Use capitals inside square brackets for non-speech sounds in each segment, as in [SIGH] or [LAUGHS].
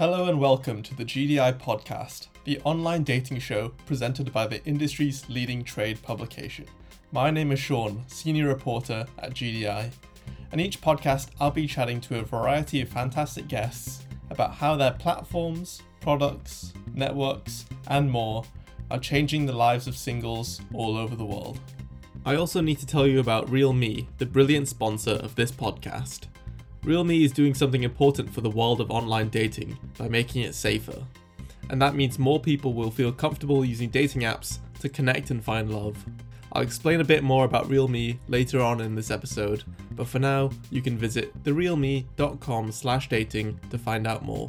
Hello and welcome to the GDI podcast, the online dating show presented by the industry's leading trade publication. My name is Sean, senior reporter at GDI, and each podcast I'll be chatting to a variety of fantastic guests about how their platforms, products, networks, and more are changing the lives of singles all over the world. I also need to tell you about RealMe, the brilliant sponsor of this podcast. RealMe is doing something important for the world of online dating by making it safer. And that means more people will feel comfortable using dating apps to connect and find love. I'll explain a bit more about RealMe later on in this episode, but for now, you can visit therealme.com slash dating to find out more.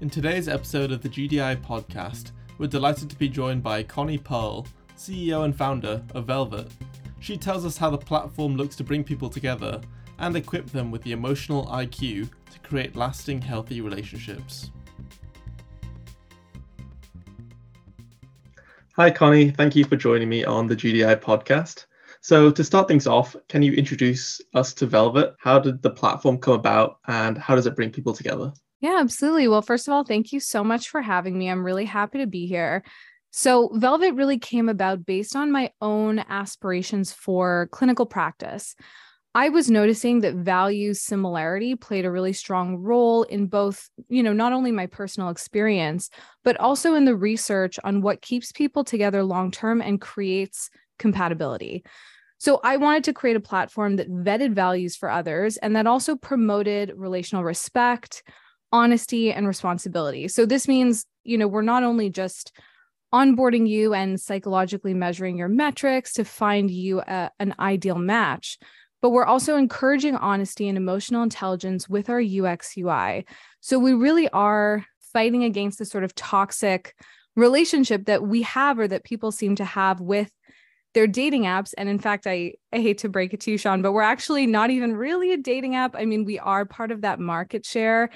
In today's episode of the GDI podcast, we're delighted to be joined by Connie Perl, CEO and founder of Velvet. She tells us how the platform looks to bring people together and equip them with the emotional IQ to create lasting, healthy relationships. Hi, Connie. Thank you for joining me on the GDI podcast. So, to start things off, can you introduce us to Velvet? How did the platform come about and how does it bring people together? Yeah, absolutely. Well, first of all, thank you so much for having me. I'm really happy to be here. So, Velvet really came about based on my own aspirations for clinical practice. I was noticing that value similarity played a really strong role in both, you know, not only my personal experience, but also in the research on what keeps people together long term and creates compatibility. So I wanted to create a platform that vetted values for others and that also promoted relational respect, honesty, and responsibility. So this means, you know, we're not only just onboarding you and psychologically measuring your metrics to find you a, an ideal match but we're also encouraging honesty and emotional intelligence with our UX UI. So we really are fighting against the sort of toxic relationship that we have or that people seem to have with their dating apps. And in fact, I, I hate to break it to you, Sean, but we're actually not even really a dating app. I mean, we are part of that market share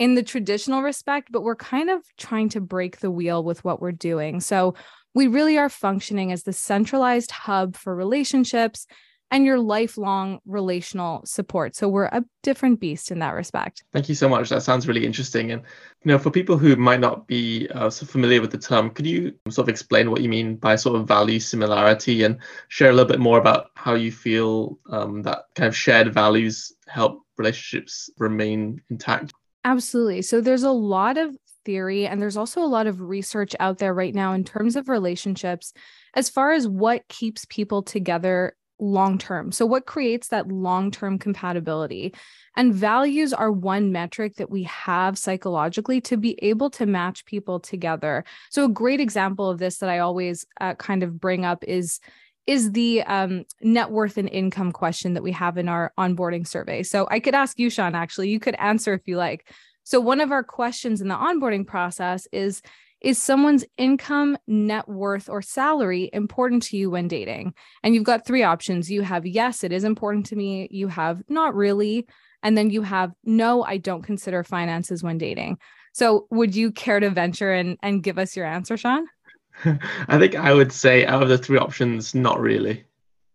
in the traditional respect, but we're kind of trying to break the wheel with what we're doing. So we really are functioning as the centralized hub for relationships and your lifelong relational support. So we're a different beast in that respect. Thank you so much. That sounds really interesting. And you know, for people who might not be uh, so familiar with the term, could you sort of explain what you mean by sort of value similarity and share a little bit more about how you feel um, that kind of shared values help relationships remain intact? Absolutely. So there's a lot of theory and there's also a lot of research out there right now in terms of relationships as far as what keeps people together long term. So, what creates that long term compatibility? And values are one metric that we have psychologically to be able to match people together. So, a great example of this that I always uh, kind of bring up is is the um, net worth and income question that we have in our onboarding survey. So I could ask you, Sean, actually, you could answer if you like. So, one of our questions in the onboarding process is is someone's income, net worth, or salary important to you when dating? And you've got three options. You have, yes, it is important to me. You have, not really. And then you have, no, I don't consider finances when dating. So would you care to venture and, and give us your answer, Sean? [LAUGHS] I think I would say out of the three options, not really.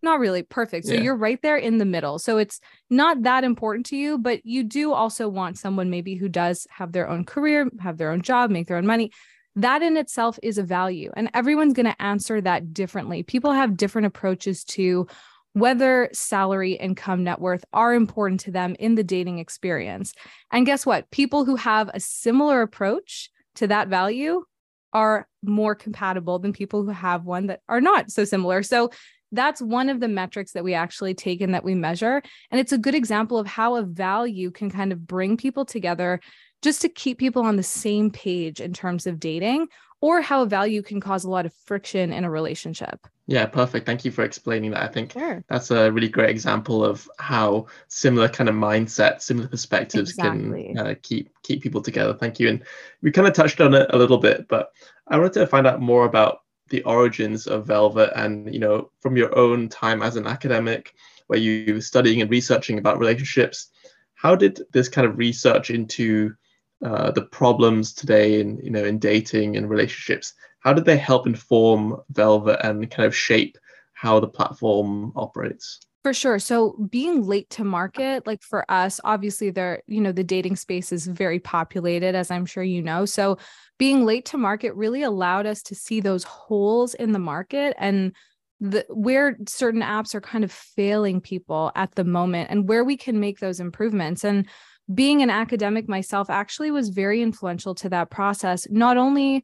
Not really. Perfect. So yeah. you're right there in the middle. So it's not that important to you, but you do also want someone maybe who does have their own career, have their own job, make their own money that in itself is a value. And everyone's going to answer that differently. People have different approaches to whether salary, income, net worth are important to them in the dating experience. And guess what? People who have a similar approach to that value are more compatible than people who have one that are not so similar. So that's one of the metrics that we actually take and that we measure. And it's a good example of how a value can kind of bring people together just to keep people on the same page in terms of dating or how a value can cause a lot of friction in a relationship. Yeah, perfect. Thank you for explaining that. I think sure. that's a really great example of how similar kind of mindset, similar perspectives exactly. can uh, keep keep people together. Thank you. And we kind of touched on it a little bit, but I wanted to find out more about the origins of Velvet and you know from your own time as an academic, where you were studying and researching about relationships. How did this kind of research into uh, the problems today in you know in dating and relationships how did they help inform velvet and kind of shape how the platform operates For sure. So being late to market, like for us, obviously there, you know, the dating space is very populated, as I'm sure you know. So being late to market really allowed us to see those holes in the market and the where certain apps are kind of failing people at the moment and where we can make those improvements. And being an academic myself actually was very influential to that process, not only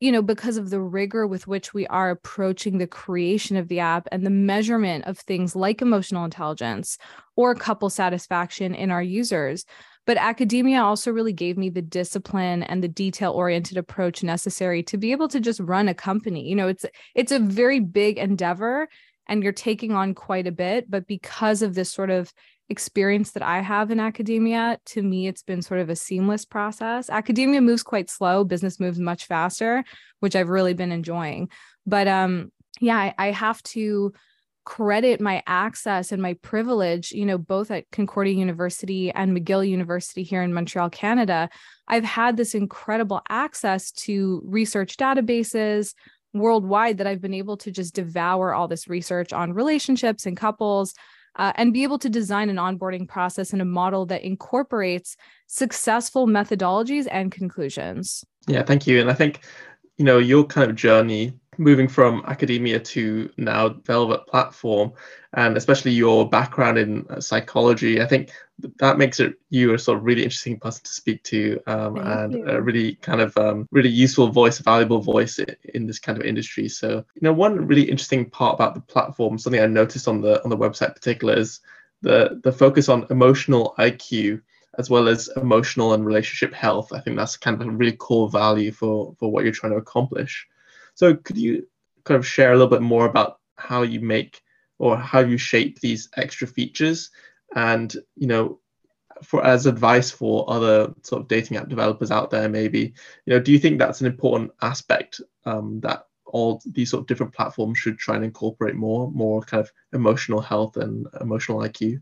you know, because of the rigor with which we are approaching the creation of the app and the measurement of things like emotional intelligence or couple satisfaction in our users. But academia also really gave me the discipline and the detail oriented approach necessary to be able to just run a company. You know, it's it's a very big endeavor and you're taking on quite a bit, but because of this sort of experience that I have in academia, to me, it's been sort of a seamless process. Academia moves quite slow, business moves much faster, which I've really been enjoying. But um, yeah, I, I have to credit my access and my privilege, you know, both at Concordia University and McGill University here in Montreal, Canada. I've had this incredible access to research databases worldwide that I've been able to just devour all this research on relationships and couples uh, and be able to design an onboarding process and a model that incorporates successful methodologies and conclusions. Yeah, thank you. And I think, you know, your kind of journey moving from academia to now Velvet platform, and especially your background in uh, psychology, I think that makes it you a sort of really interesting person to speak to, um, and you. a really kind of um, really useful voice, a valuable voice in this kind of industry. So, you know, one really interesting part about the platform, something I noticed on the on the website in particular, is the the focus on emotional IQ as well as emotional and relationship health. I think that's kind of a really core value for for what you're trying to accomplish. So could you kind of share a little bit more about how you make or how you shape these extra features and you know for as advice for other sort of dating app developers out there maybe you know do you think that's an important aspect um, that all these sort of different platforms should try and incorporate more more kind of emotional health and emotional iq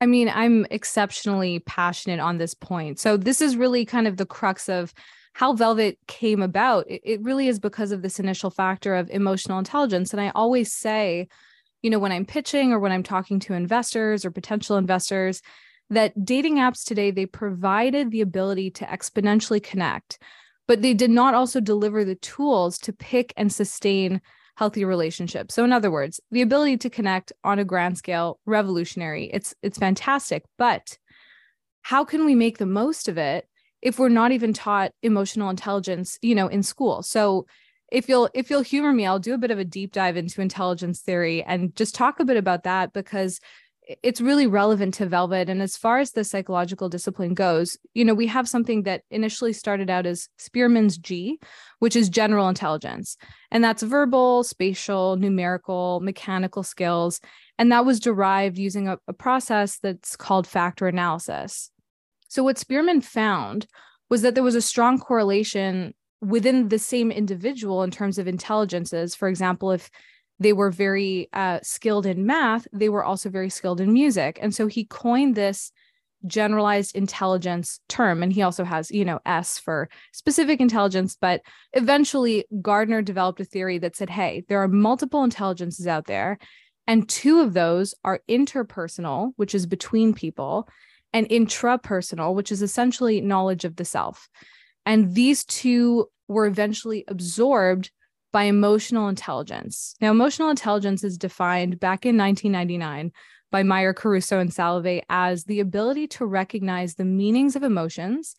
I mean, I'm exceptionally passionate on this point. So, this is really kind of the crux of how Velvet came about, it, it really is because of this initial factor of emotional intelligence. And I always say, you know, when I'm pitching or when I'm talking to investors or potential investors, that dating apps today, they provided the ability to exponentially connect, but they did not also deliver the tools to pick and sustain healthy relationships. So in other words, the ability to connect on a grand scale, revolutionary. It's it's fantastic, but how can we make the most of it if we're not even taught emotional intelligence you know in school. So if you'll if you'll humor me i'll do a bit of a deep dive into intelligence theory and just talk a bit about that because it's really relevant to velvet. And as far as the psychological discipline goes you know we have something that initially started out as spearman's g which is general intelligence. And that's verbal spatial numerical mechanical skills. And that was derived using a, a process that's called factor analysis so, what Spearman found was that there was a strong correlation within the same individual in terms of intelligences. For example, if they were very uh, skilled in math, they were also very skilled in music. And so he coined this generalized intelligence term. And he also has, you know, S for specific intelligence. But eventually, Gardner developed a theory that said, hey, there are multiple intelligences out there. And two of those are interpersonal, which is between people, and intrapersonal, which is essentially knowledge of the self. And these two were eventually absorbed by emotional intelligence. Now, emotional intelligence is defined back in 1999 by Mayer Caruso and Salovey as the ability to recognize the meanings of emotions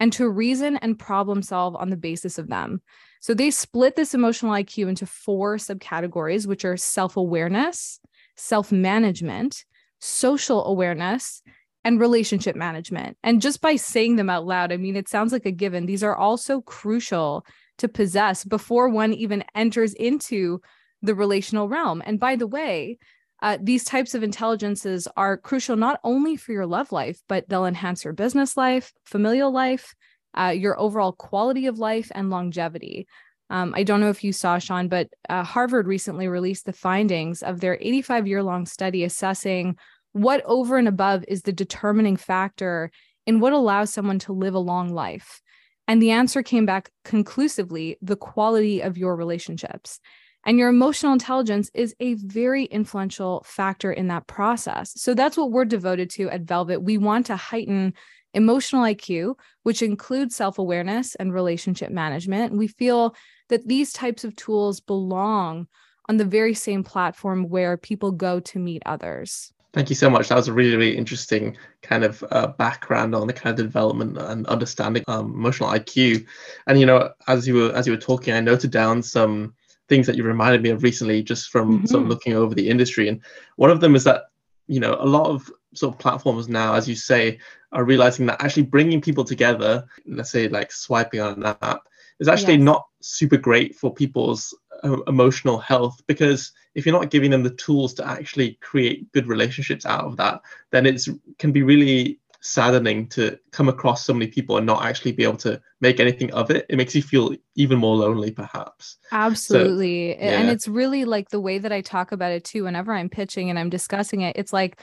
and to reason and problem solve on the basis of them. So they split this emotional IQ into four subcategories, which are self awareness, self management, social awareness, and relationship management. And just by saying them out loud, I mean, it sounds like a given. These are also crucial to possess before one even enters into the relational realm. And by the way, uh, these types of intelligences are crucial not only for your love life, but they'll enhance your business life, familial life, uh, your overall quality of life, and longevity. Um, I don't know if you saw, Sean, but uh, Harvard recently released the findings of their 85 year long study assessing what over and above is the determining factor in what allows someone to live a long life? And the answer came back conclusively the quality of your relationships. And your emotional intelligence is a very influential factor in that process. So that's what we're devoted to at Velvet. We want to heighten emotional IQ, which includes self awareness and relationship management. We feel that these types of tools belong on the very same platform where people go to meet others. Thank you so much. That was a really, really interesting kind of uh, background on the kind of development and understanding um, emotional IQ. And you know, as you were as you were talking, I noted down some things that you reminded me of recently, just from mm-hmm. sort of looking over the industry. And one of them is that you know a lot of sort of platforms now, as you say, are realizing that actually bringing people together, let's say like swiping on an app, is actually yes. not super great for people's Um, emotional health because if you're not giving them the tools to actually create good relationships out of that then it's can be really saddening to come across so many people and not actually be able to make anything of it. It makes you feel even more lonely perhaps. Absolutely. So, yeah. and it's really like the way that i talk about it too whenever i'm pitching and i'm discussing it it's like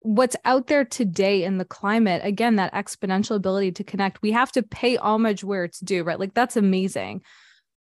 what's out there today in the climate again that exponential ability to connect we have to pay homage where it's due right? Like that's amazing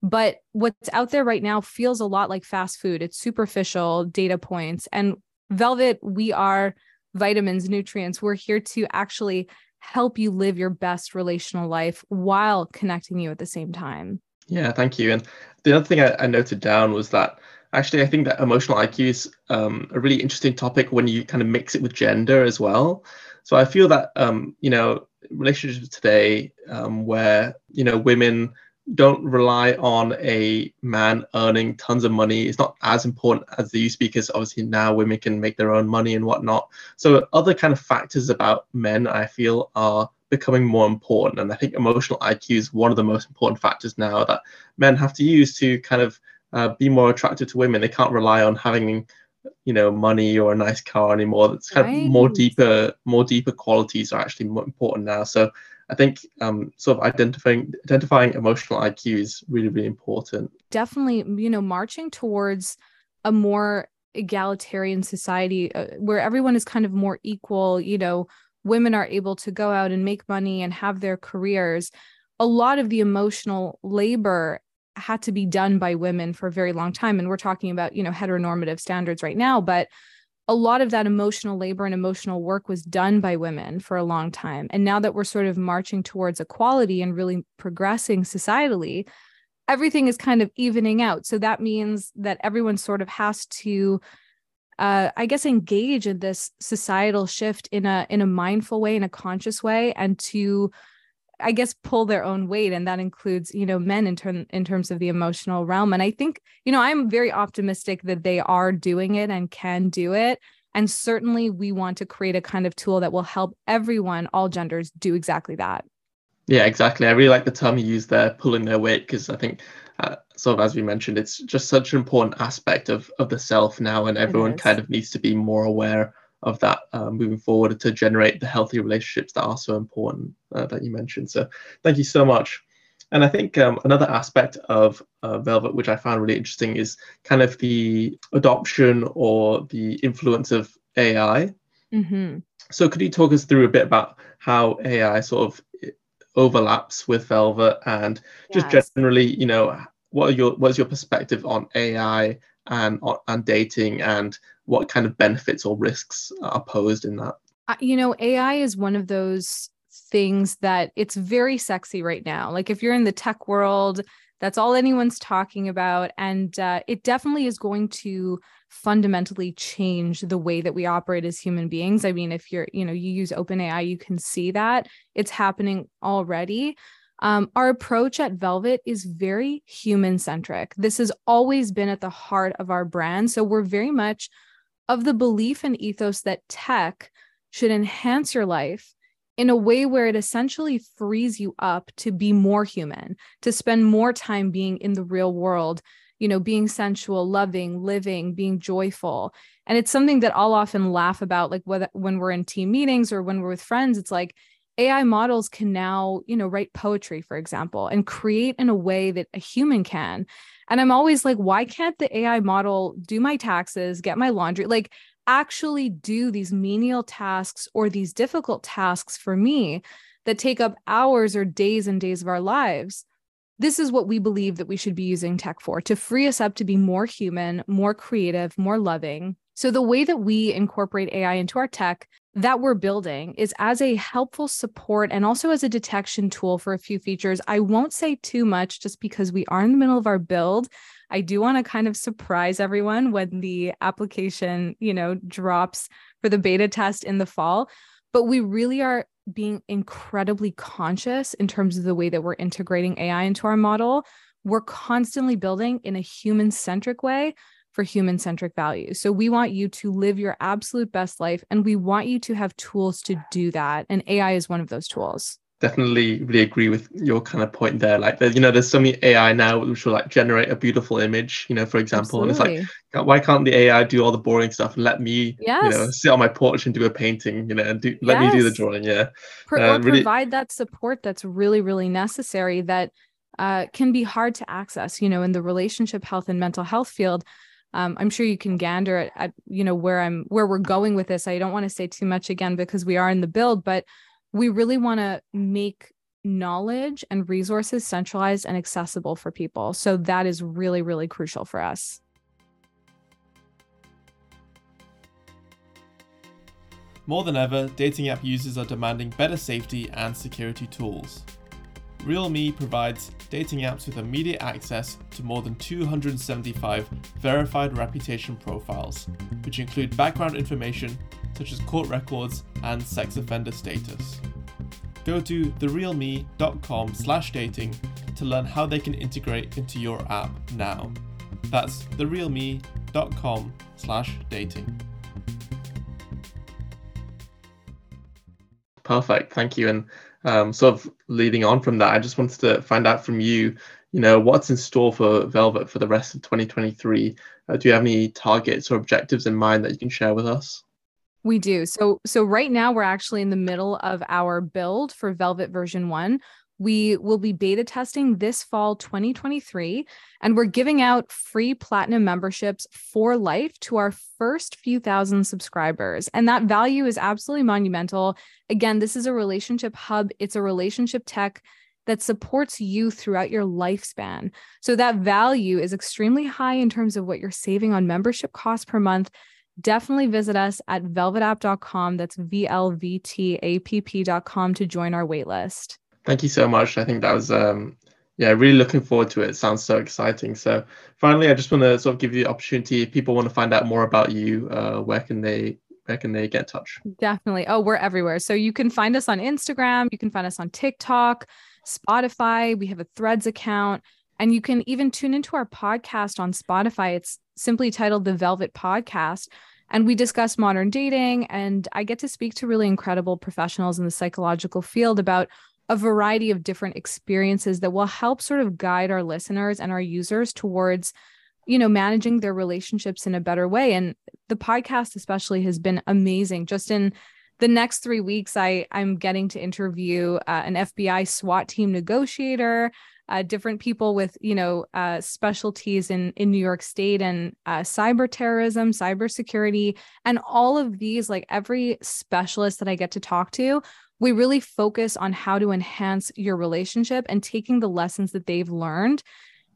but what's out there right now feels a lot like fast food. It's superficial data points. And velvet we are vitamins nutrients. We're here to actually help you live your best relational life while connecting you at the same time. Yeah thank you. And the other thing i, I noted down was that actually i think that emotional iq is um, a really interesting topic when you kind of mix it with gender as well. So i feel that um, you know relationships today um, where you know women don't rely on a man earning tons of money. It's not as important as they used to be because obviously now women can make their own money and whatnot. So other kind of factors about men I feel are becoming more important. And I think emotional IQ is one of the most important factors now that men have to use to kind of uh, be more attractive to women. They can't rely on having you know money or a nice car anymore. That's kind right. of more deeper, more deeper qualities are actually more important now. So I think um, sort of identifying identifying emotional IQ is really really important. Definitely, you know, marching towards a more egalitarian society uh, where everyone is kind of more equal. You know, women are able to go out and make money and have their careers. A lot of the emotional labor had to be done by women for a very long time, and we're talking about you know heteronormative standards right now, but a lot of that emotional labor and emotional work was done by women for a long time. And now that we're sort of marching towards equality and really progressing societally, everything is kind of evening out. So that means that everyone sort of has to uh, I guess engage in this societal shift in a in a mindful way, in a conscious way, and to I guess pull their own weight and that includes you know men in term in terms of the emotional realm. And I think you know I'm very optimistic that they are doing it and can do it. And certainly we want to create a kind of tool that will help everyone all genders do exactly that. Yeah exactly. I really like the term you used there pulling their weight because I think uh, sort of as we mentioned it's just such an important aspect of of the self now and everyone kind of needs to be more aware of that uh, moving forward to generate the healthy relationships that are so important uh, that you mentioned. So thank you so much. And I think um, another aspect of uh, Velvet, which I found really interesting, is kind of the adoption or the influence of AI. Mm-hmm. So could you talk us through a bit about how AI sort of overlaps with Velvet and just yes. generally, you know, what are your what is your perspective on AI and and dating and what kind of benefits or risks are posed in that? You know, AI is one of those things that it's very sexy right now. Like if you're in the tech world, that's all anyone's talking about. And uh, it definitely is going to fundamentally change the way that we operate as human beings. I mean, if you're, you know, you use OpenAI, you can see that it's happening already. Um, our approach at Velvet is very human centric. This has always been at the heart of our brand. So we're very much of the belief and ethos that tech should enhance your life in a way where it essentially frees you up to be more human, to spend more time being in the real world, you know, being sensual, loving, living, being joyful. And it's something that I'll often laugh about, like whether when we're in team meetings or when we're with friends, it's like, AI models can now, you know, write poetry, for example, and create in a way that a human can. And I'm always like, why can't the AI model do my taxes, get my laundry, like actually do these menial tasks or these difficult tasks for me that take up hours or days and days of our lives? this is what we believe that we should be using tech for to free us up to be more human, more creative, more loving. So, the way that we incorporate AI into our tech that we're building is as a helpful support and also as a detection tool for a few features. I won't say too much just because we are in the middle of our build. I do want to kind of surprise everyone when the application, you know, drops for the beta test in the fall, but we really are being incredibly conscious in terms of the way that we're integrating AI into our model. We're constantly building in a human centric way for human centric values. So we want you to live your absolute best life and we want you to have tools to do that. And AI is one of those tools. Definitely really agree with your kind of point there. Like, you know, there's so many AI now which will like generate a beautiful image, you know, for example. Absolutely. And it's like, why can't the AI do all the boring stuff and let me, yes. you know, sit on my porch and do a painting, you know, and do, let yes. me do the drawing. Yeah. Pro- uh, really... provide that support that's really, really necessary that uh, can be hard to access, you know, in the relationship health and mental health field um, I'm sure you can gander at, at, you know where I'm where we're going with this. I don't want to say too much again because we are in the build, but we really want to make knowledge and resources centralized and accessible for people. So that is really really crucial for us. More than ever, dating app users are demanding better safety and security tools. Realme provides dating apps with immediate access to more than 275 verified reputation profiles, which include background information such as court records and sex offender status. Go to therealme.com slash dating to learn how they can integrate into your app now. That's therealme.com slash dating. Perfect, thank you. And um, sort of leading on from that, I just wanted to find out from you, you know, what's in store for Velvet for the rest of 2023? Uh, do you have any targets or objectives in mind that you can share with us? We do. So so right now we're actually in the middle of our build for Velvet version 1. We will be beta testing this fall 2023, and we're giving out free platinum memberships for life to our first few thousand subscribers. And that value is absolutely monumental. Again, this is a relationship hub, it's a relationship tech that supports you throughout your lifespan. So that value is extremely high in terms of what you're saving on membership costs per month. Definitely visit us at velvetapp.com. That's V L V T A P P.com to join our waitlist. Thank you so much. I think that was um, yeah, really looking forward to it. it. Sounds so exciting. So finally, I just want to sort of give you the opportunity. If people want to find out more about you, uh, where can they where can they get in touch? Definitely. Oh, we're everywhere. So you can find us on Instagram. You can find us on TikTok, Spotify. We have a Threads account, and you can even tune into our podcast on Spotify. It's simply titled the Velvet Podcast. And we discuss modern dating, and I get to speak to really incredible professionals in the psychological field about a variety of different experiences that will help sort of guide our listeners and our users towards you know managing their relationships in a better way. And the podcast especially has been amazing. Just in the next three weeks i i'm getting to interview uh, an fbi swat team negotiator uh, different people with you know uh, specialties in in new york state and uh, cyber terrorism cyber security and all of these like every specialist that i get to talk to we really focus on how to enhance your relationship and taking the lessons that they've learned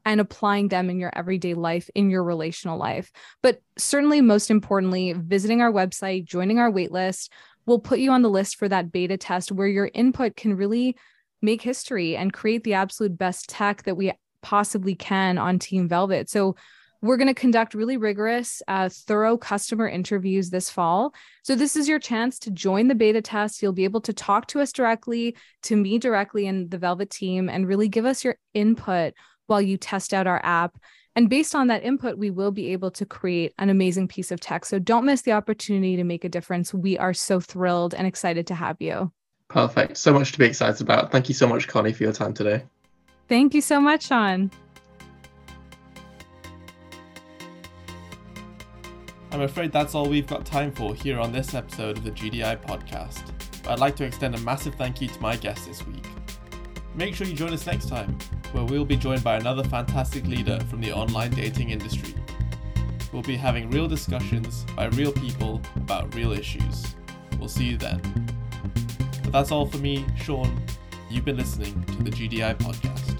and applying them in your everyday life, in your relational life. But certainly, most importantly, visiting our website, joining our waitlist will put you on the list for that beta test where your input can really make history and create the absolute best tech that we possibly can on Team Velvet. So, we're going to conduct really rigorous, uh, thorough customer interviews this fall. So, this is your chance to join the beta test. You'll be able to talk to us directly, to me directly, and the Velvet team, and really give us your input while you test out our app. And based on that input, we will be able to create an amazing piece of tech. So, don't miss the opportunity to make a difference. We are so thrilled and excited to have you. Perfect. So much to be excited about. Thank you so much, Connie, for your time today. Thank you so much, Sean. I'm afraid that's all we've got time for here on this episode of the GDI podcast. But I'd like to extend a massive thank you to my guest this week. Make sure you join us next time, where we'll be joined by another fantastic leader from the online dating industry. We'll be having real discussions by real people about real issues. We'll see you then. But that's all for me, Sean. You've been listening to the GDI podcast.